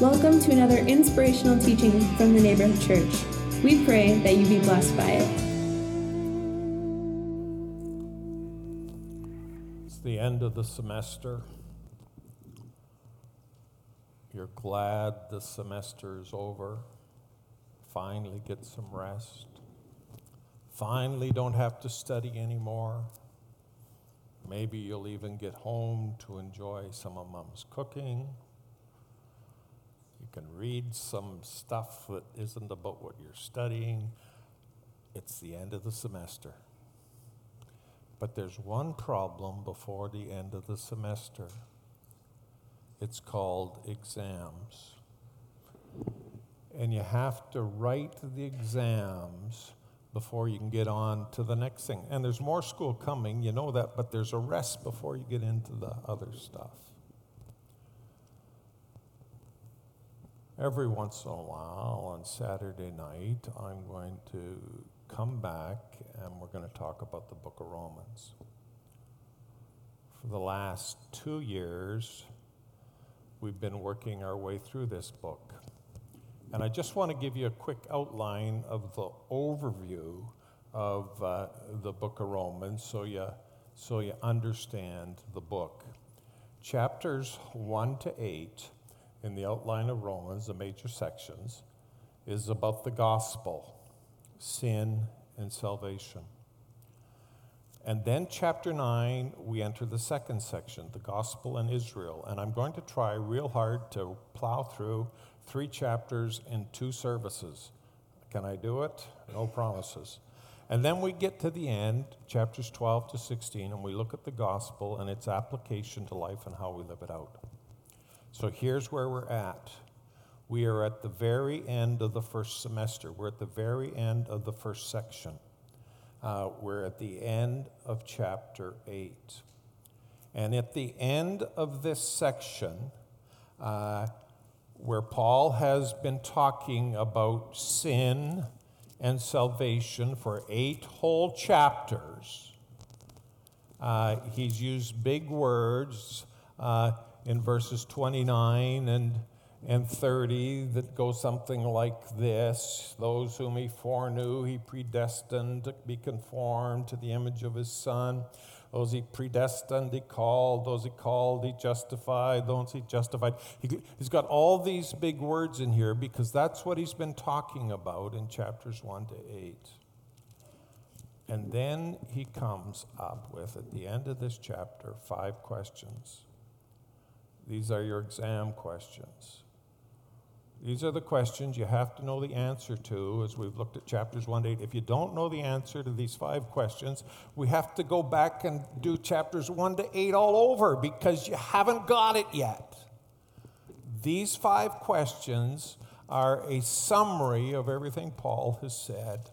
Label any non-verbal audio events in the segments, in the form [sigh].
Welcome to another inspirational teaching from the Neighborhood Church. We pray that you be blessed by it. It's the end of the semester. You're glad the semester is over. Finally, get some rest. Finally, don't have to study anymore. Maybe you'll even get home to enjoy some of mom's cooking. You can read some stuff that isn't about what you're studying. It's the end of the semester. But there's one problem before the end of the semester. It's called exams. And you have to write the exams before you can get on to the next thing. And there's more school coming, you know that, but there's a rest before you get into the other stuff. Every once in a while on Saturday night, I'm going to come back and we're going to talk about the book of Romans. For the last two years, we've been working our way through this book. And I just want to give you a quick outline of the overview of uh, the book of Romans so you, so you understand the book. Chapters 1 to 8 in the outline of Romans, the major sections, is about the gospel, sin, and salvation. And then, chapter 9, we enter the second section, the gospel in Israel. And I'm going to try real hard to plow through three chapters in two services. Can I do it? No promises. And then we get to the end, chapters 12 to 16, and we look at the gospel and its application to life and how we live it out. So here's where we're at. We are at the very end of the first semester. We're at the very end of the first section. Uh, we're at the end of chapter 8. And at the end of this section, uh, where Paul has been talking about sin and salvation for eight whole chapters. Uh, he's used big words uh, in verses 29 and, and 30 that go something like this Those whom he foreknew, he predestined to be conformed to the image of his Son. Those he predestined, he called. Those he called, he justified. Those he justified. He, has got all these big words in here because that's what he's been talking about in chapters 1 to 8. And then he comes up with, at the end of this chapter, five questions. These are your exam questions. These are the questions you have to know the answer to as we've looked at chapters 1 to 8. If you don't know the answer to these five questions, we have to go back and do chapters 1 to 8 all over because you haven't got it yet. These five questions are a summary of everything Paul has said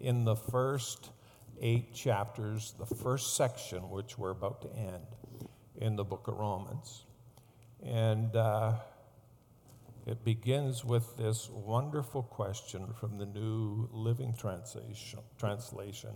in the first eight chapters, the first section, which we're about to end in the book of Romans. And. Uh, it begins with this wonderful question from the New Living Translation. translation.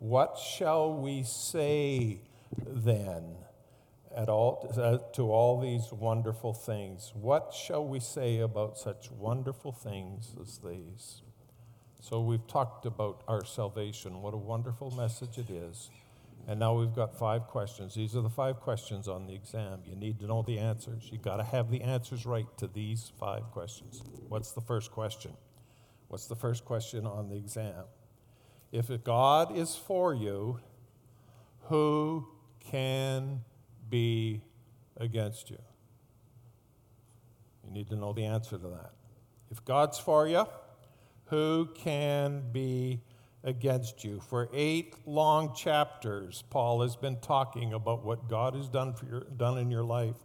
What shall we say then at all, uh, to all these wonderful things? What shall we say about such wonderful things as these? So we've talked about our salvation. What a wonderful message it is. And now we've got five questions. These are the five questions on the exam. You need to know the answers. You've got to have the answers right to these five questions. What's the first question? What's the first question on the exam? If God is for you, who can be against you? You need to know the answer to that. If God's for you, who can be against you. For eight long chapters, Paul has been talking about what God has done, for your, done in your life.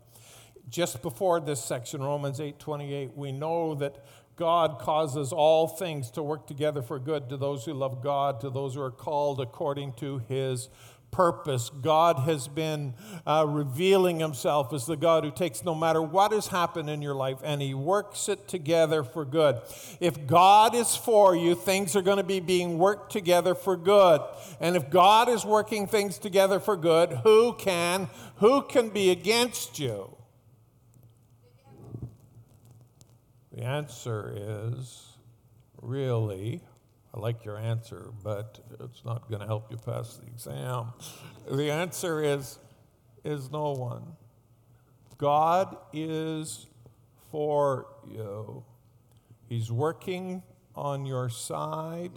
Just before this section, Romans 8 28, we know that God causes all things to work together for good to those who love God, to those who are called according to his purpose. God has been uh, revealing himself as the God who takes no matter what has happened in your life and he works it together for good. If God is for you, things are going to be being worked together for good. And if God is working things together for good, who can who can be against you? The answer is really, I like your answer, but it's not going to help you pass the exam. the answer is, is no one. God is for you. He's working on your side.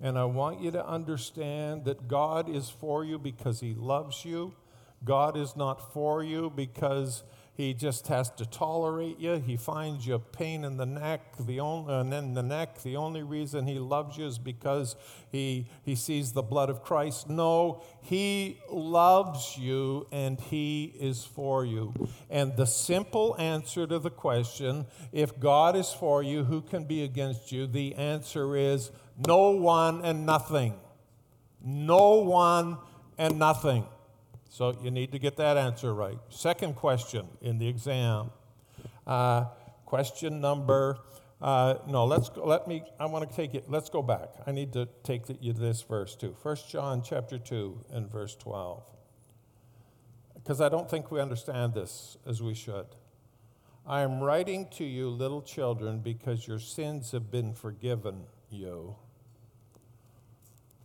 And I want you to understand that God is for you because He loves you. God is not for you because he just has to tolerate you. He finds you pain in the neck, the only, and uh, in the neck. The only reason he loves you is because he, he sees the blood of Christ. No, he loves you and he is for you. And the simple answer to the question, if God is for you, who can be against you? The answer is no one and nothing. No one and nothing. So you need to get that answer right. Second question in the exam. Uh, question number, uh, no, let's go, let me, I want to take it, let's go back. I need to take the, you to this verse too. First John chapter 2 and verse 12. Because I don't think we understand this as we should. I am writing to you, little children, because your sins have been forgiven you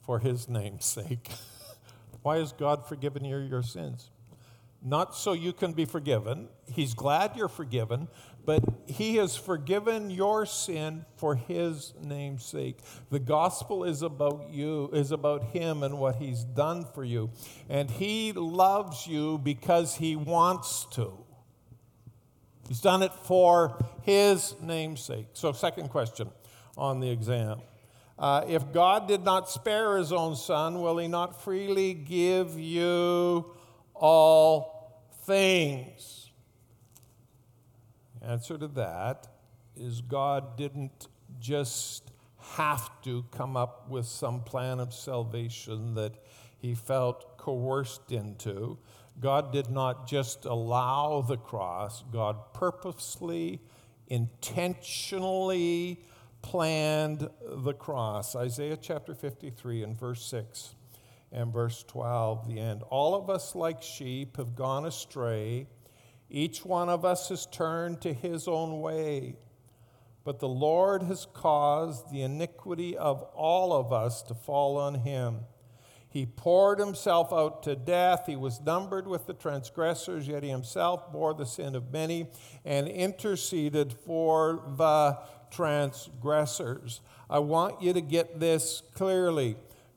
for his name's sake. [laughs] Why has God forgiven you your sins? Not so you can be forgiven. He's glad you're forgiven, but He has forgiven your sin for His name's sake. The gospel is about you, is about Him and what He's done for you. And He loves you because He wants to. He's done it for His name's sake. So, second question on the exam. Uh, if God did not spare his own son, will he not freely give you all things? The answer to that is God didn't just have to come up with some plan of salvation that he felt coerced into. God did not just allow the cross, God purposely, intentionally, planned the cross. Isaiah chapter 53 and verse 6 and verse 12, the end. All of us, like sheep, have gone astray. Each one of us has turned to his own way. But the Lord has caused the iniquity of all of us to fall on him. He poured himself out to death. He was numbered with the transgressors, yet he himself bore the sin of many and interceded for the transgressors. I want you to get this clearly.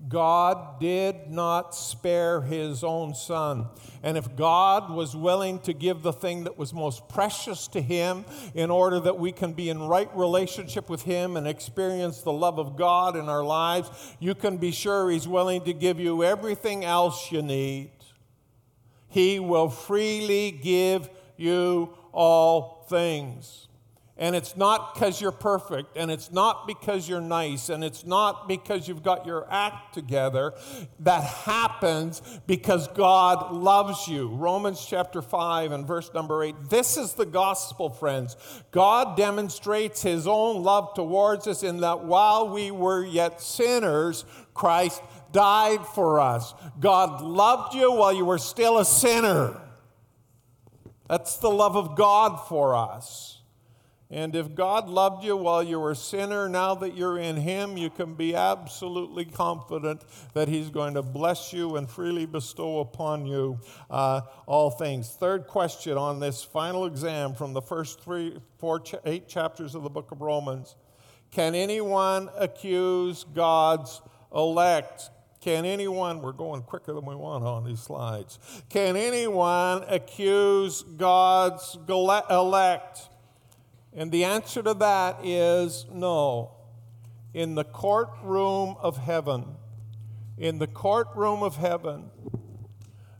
God did not spare his own son. And if God was willing to give the thing that was most precious to him in order that we can be in right relationship with him and experience the love of God in our lives, you can be sure he's willing to give you everything else you need. He will freely give you all things. And it's not because you're perfect, and it's not because you're nice, and it's not because you've got your act together. That happens because God loves you. Romans chapter 5 and verse number 8. This is the gospel, friends. God demonstrates his own love towards us in that while we were yet sinners, Christ died for us. God loved you while you were still a sinner. That's the love of God for us. And if God loved you while you were a sinner, now that you're in Him, you can be absolutely confident that He's going to bless you and freely bestow upon you uh, all things. Third question on this final exam from the first three, four, eight chapters of the book of Romans Can anyone accuse God's elect? Can anyone, we're going quicker than we want on these slides, can anyone accuse God's elect? And the answer to that is no. In the courtroom of heaven, in the courtroom of heaven,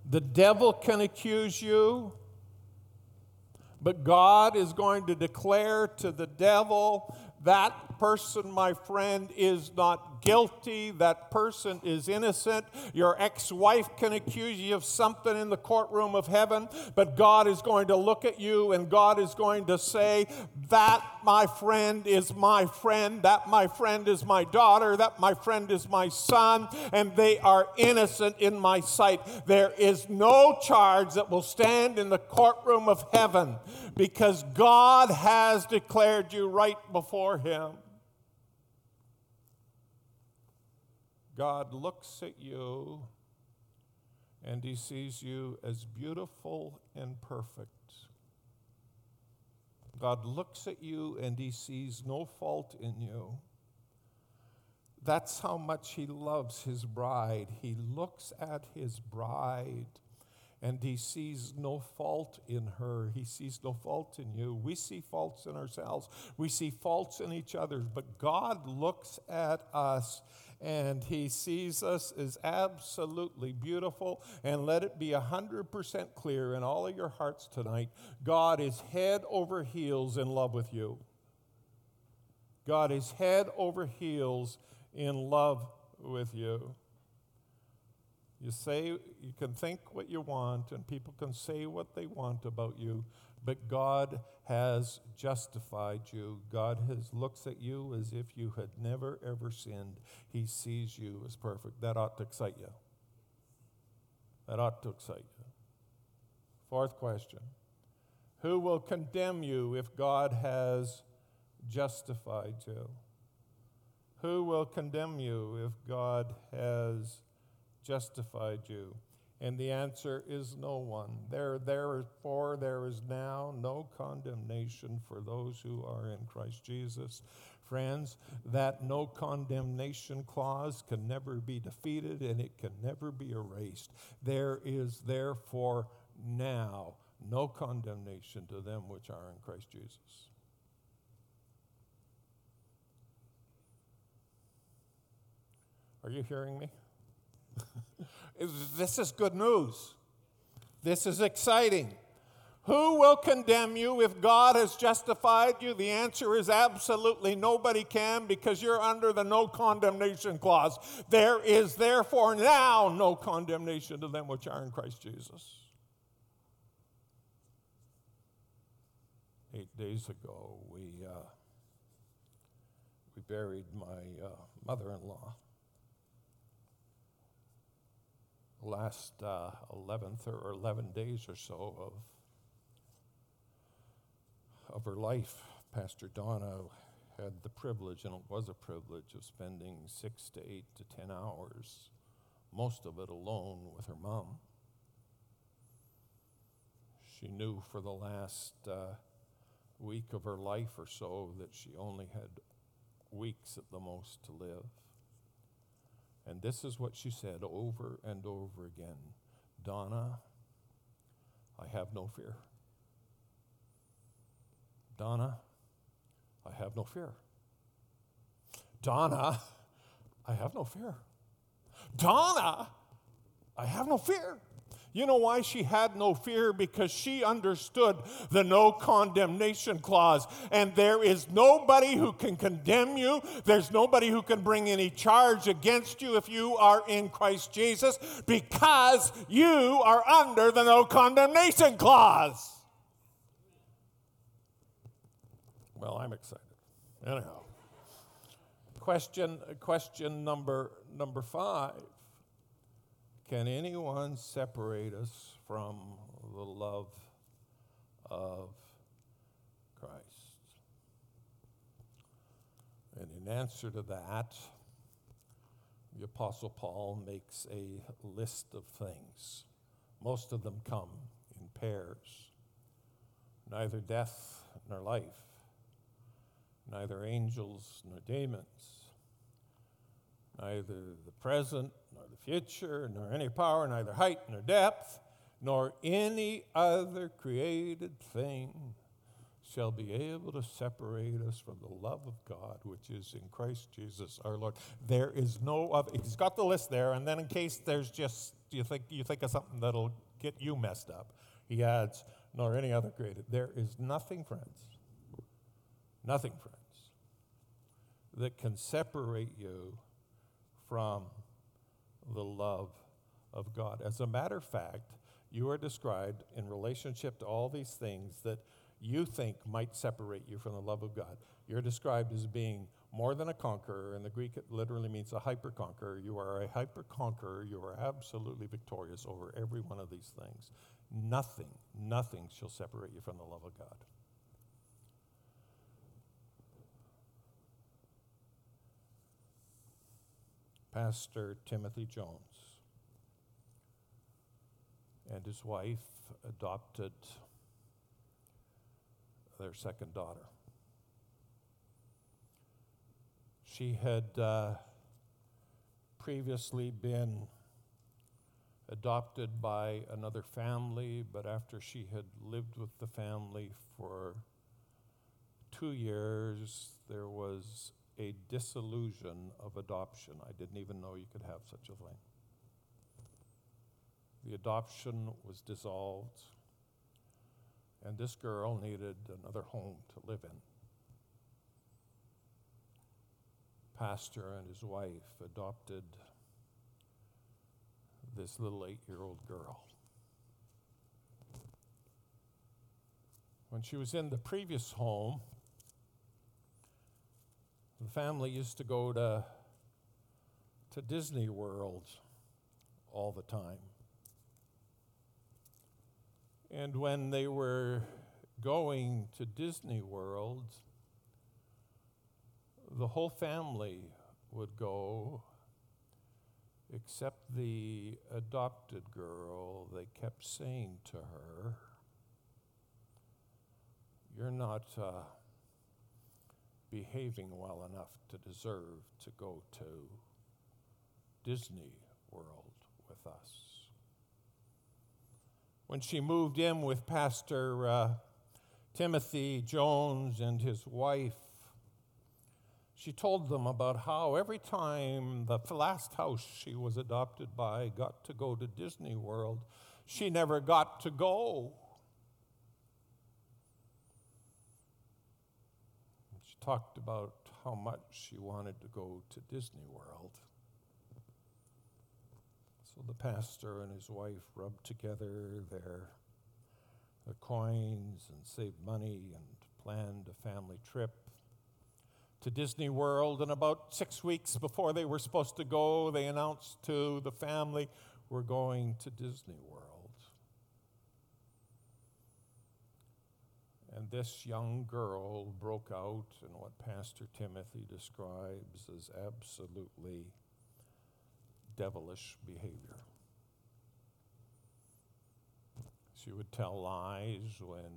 the devil can accuse you, but God is going to declare to the devil that person, my friend, is not guilty. That person is innocent. Your ex wife can accuse you of something in the courtroom of heaven, but God is going to look at you and God is going to say, That, my friend, is my friend. That, my friend, is my daughter. That, my friend, is my son. And they are innocent in my sight. There is no charge that will stand in the courtroom of heaven because God has declared you right before Him. God looks at you and He sees you as beautiful and perfect. God looks at you and He sees no fault in you. That's how much he loves his bride. He looks at his bride and he sees no fault in her. He sees no fault in you. We see faults in ourselves, we see faults in each other, but God looks at us and he sees us as absolutely beautiful. And let it be 100% clear in all of your hearts tonight God is head over heels in love with you. God is head over heels in love with you. You say, you can think what you want, and people can say what they want about you, but God has justified you. God has looks at you as if you had never ever sinned. He sees you as perfect. That ought to excite you. That ought to excite you. Fourth question Who will condemn you if God has justified you? Who will condemn you if God has justified you? And the answer is no one. There, therefore, there is now no condemnation for those who are in Christ Jesus. Friends, that no condemnation clause can never be defeated and it can never be erased. There is therefore now no condemnation to them which are in Christ Jesus. Are you hearing me? [laughs] this is good news. This is exciting. Who will condemn you if God has justified you? The answer is absolutely nobody can because you're under the no condemnation clause. There is therefore now no condemnation to them which are in Christ Jesus. Eight days ago, we, uh, we buried my uh, mother in law. Last uh, 11th or 11 days or so of, of her life, Pastor Donna had the privilege, and it was a privilege, of spending six to eight to ten hours, most of it alone with her mom. She knew for the last uh, week of her life or so that she only had weeks at the most to live. And this is what she said over and over again Donna, I have no fear. Donna, I have no fear. Donna, I have no fear. Donna, I have no fear. You know why she had no fear? Because she understood the no condemnation clause. And there is nobody who can condemn you. There's nobody who can bring any charge against you if you are in Christ Jesus because you are under the no condemnation clause. Well, I'm excited. Anyhow. Question, question number, number five. Can anyone separate us from the love of Christ? And in answer to that, the Apostle Paul makes a list of things. Most of them come in pairs. Neither death nor life, neither angels nor demons, neither the present future, nor any power, neither height nor depth, nor any other created thing shall be able to separate us from the love of God which is in Christ Jesus our Lord. There is no other. He's got the list there, and then in case there's just you think you think of something that'll get you messed up, he adds, nor any other created. There is nothing, friends, nothing, friends, that can separate you from the love of God. As a matter of fact, you are described in relationship to all these things that you think might separate you from the love of God. You're described as being more than a conqueror. In the Greek, it literally means a hyper conqueror. You are a hyper conqueror. You are absolutely victorious over every one of these things. Nothing, nothing shall separate you from the love of God. Pastor Timothy Jones and his wife adopted their second daughter. She had uh, previously been adopted by another family, but after she had lived with the family for two years, there was a disillusion of adoption. I didn't even know you could have such a thing. The adoption was dissolved, and this girl needed another home to live in. Pastor and his wife adopted this little eight year old girl. When she was in the previous home, the family used to go to, to Disney World all the time. And when they were going to Disney World, the whole family would go, except the adopted girl. They kept saying to her, You're not. Uh, behaving well enough to deserve to go to Disney World with us. When she moved in with Pastor uh, Timothy Jones and his wife, she told them about how every time the last house she was adopted by got to go to Disney World, she never got to go. Talked about how much she wanted to go to Disney World. So the pastor and his wife rubbed together their, their coins and saved money and planned a family trip to Disney World. And about six weeks before they were supposed to go, they announced to the family, We're going to Disney World. And this young girl broke out in what Pastor Timothy describes as absolutely devilish behavior. She would tell lies when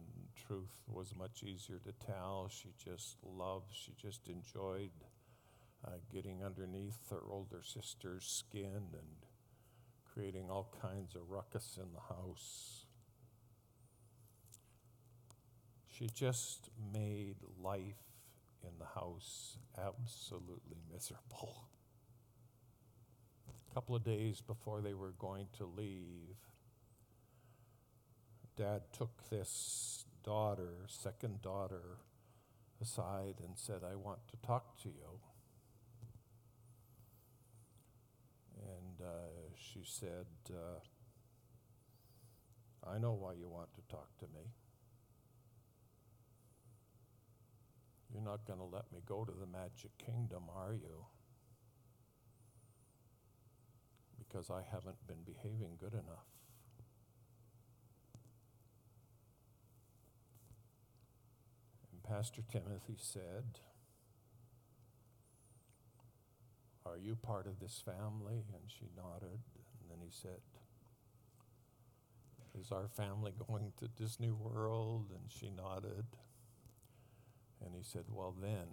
truth was much easier to tell. She just loved, she just enjoyed uh, getting underneath her older sister's skin and creating all kinds of ruckus in the house. She just made life in the house absolutely [laughs] miserable. A couple of days before they were going to leave, Dad took this daughter, second daughter, aside and said, I want to talk to you. And uh, she said, uh, I know why you want to talk to me. You're not going to let me go to the magic kingdom, are you? Because I haven't been behaving good enough. And Pastor Timothy said, Are you part of this family? And she nodded. And then he said, Is our family [laughs] going to Disney World? And she nodded. And he said, Well, then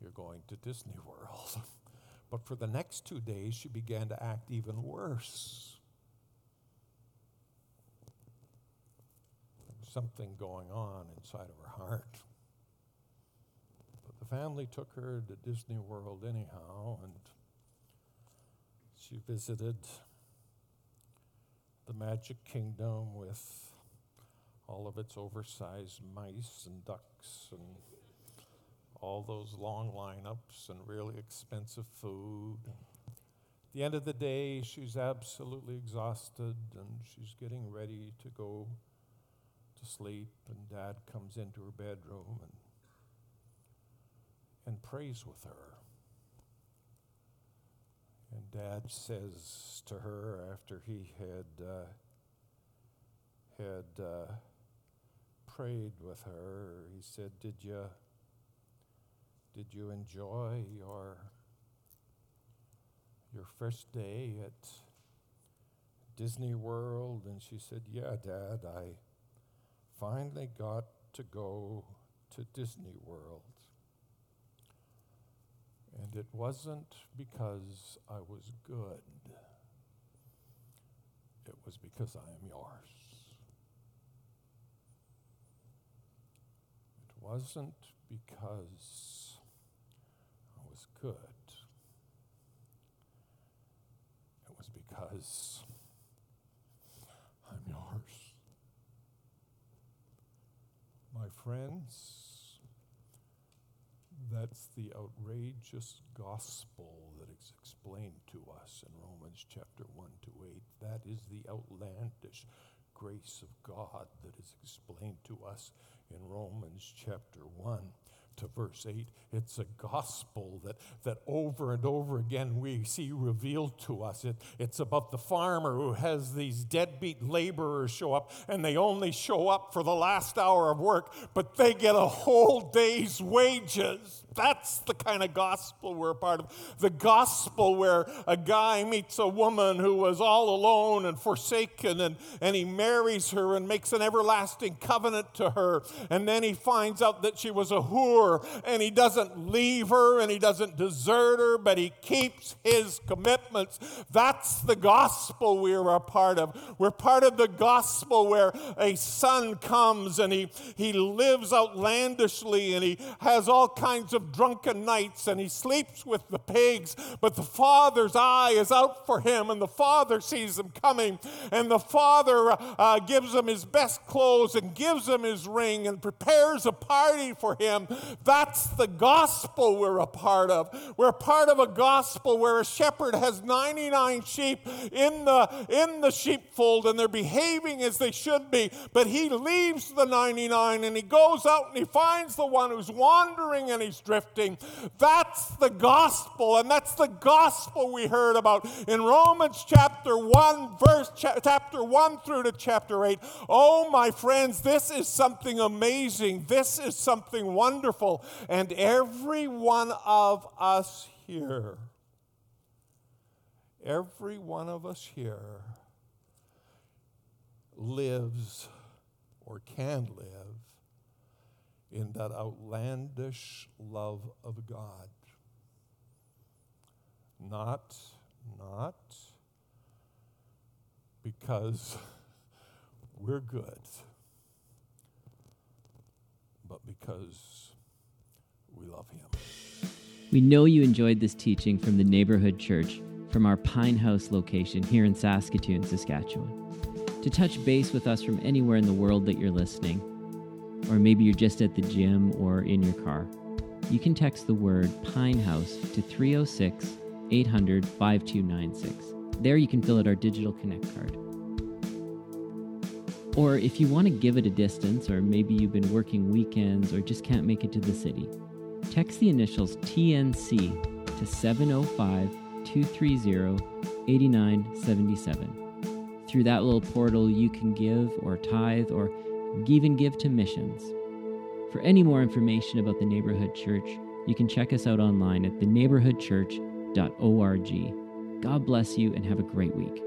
you're going to Disney World. [laughs] but for the next two days, she began to act even worse. Something going on inside of her heart. But the family took her to Disney World anyhow, and she visited the Magic Kingdom with of its oversized mice and ducks and all those long lineups and really expensive food. At the end of the day, she's absolutely exhausted and she's getting ready to go to sleep. And dad comes into her bedroom and, and prays with her. And dad says to her after he had. Uh, had uh, prayed with her, he said, "Did you did you enjoy your your first day at Disney World?" And she said, "Yeah, Dad, I finally got to go to Disney World." And it wasn't because I was good. It was because I am yours. It wasn't because I was good. It was because I'm yours. My friends, that's the outrageous gospel that is explained to us in Romans chapter 1 to 8. That is the outlandish grace of God that is explained to us in Romans chapter 1 to verse 8. It's a gospel that, that over and over again we see revealed to us. It, it's about the farmer who has these deadbeat laborers show up, and they only show up for the last hour of work, but they get a whole day's wages. That's the kind of gospel we're a part of. The gospel where a guy meets a woman who was all alone and forsaken, and, and he marries her and makes an everlasting covenant to her. And then he finds out that she was a whore, and he doesn't leave her and he doesn't desert her, but he keeps his commitments. That's the gospel we're a part of. We're part of the gospel where a son comes and he, he lives outlandishly and he has all kinds of drunken nights and he sleeps with the pigs, but the father's eye is out for him and the father sees him coming and the father uh, gives him his best clothes and gives him his ring and prepares a party for him. That's the gospel we're a part of. We're part of a gospel where a shepherd has 99 sheep in the, in the sheepfold and they're behaving as they should be, but he leaves the 99 and he goes out and he finds the one who's wandering and he's drifting. That's the gospel, and that's the gospel we heard about in Romans chapter 1, verse chapter 1 through to chapter 8. Oh, my friends, this is something amazing. This is something wonderful. And every one of us here, every one of us here lives or can live in that outlandish love of God. Not, not because [laughs] we're good, but because we love Him. We know you enjoyed this teaching from the Neighborhood Church from our Pine House location here in Saskatoon, Saskatchewan. To touch base with us from anywhere in the world that you're listening, or maybe you're just at the gym or in your car, you can text the word Pine House to 306 800 5296. There you can fill out our digital connect card. Or if you want to give it a distance, or maybe you've been working weekends or just can't make it to the city, text the initials TNC to 705 230 8977. Through that little portal, you can give or tithe or even give to missions. For any more information about the Neighborhood Church, you can check us out online at theneighborhoodchurch.org. God bless you and have a great week.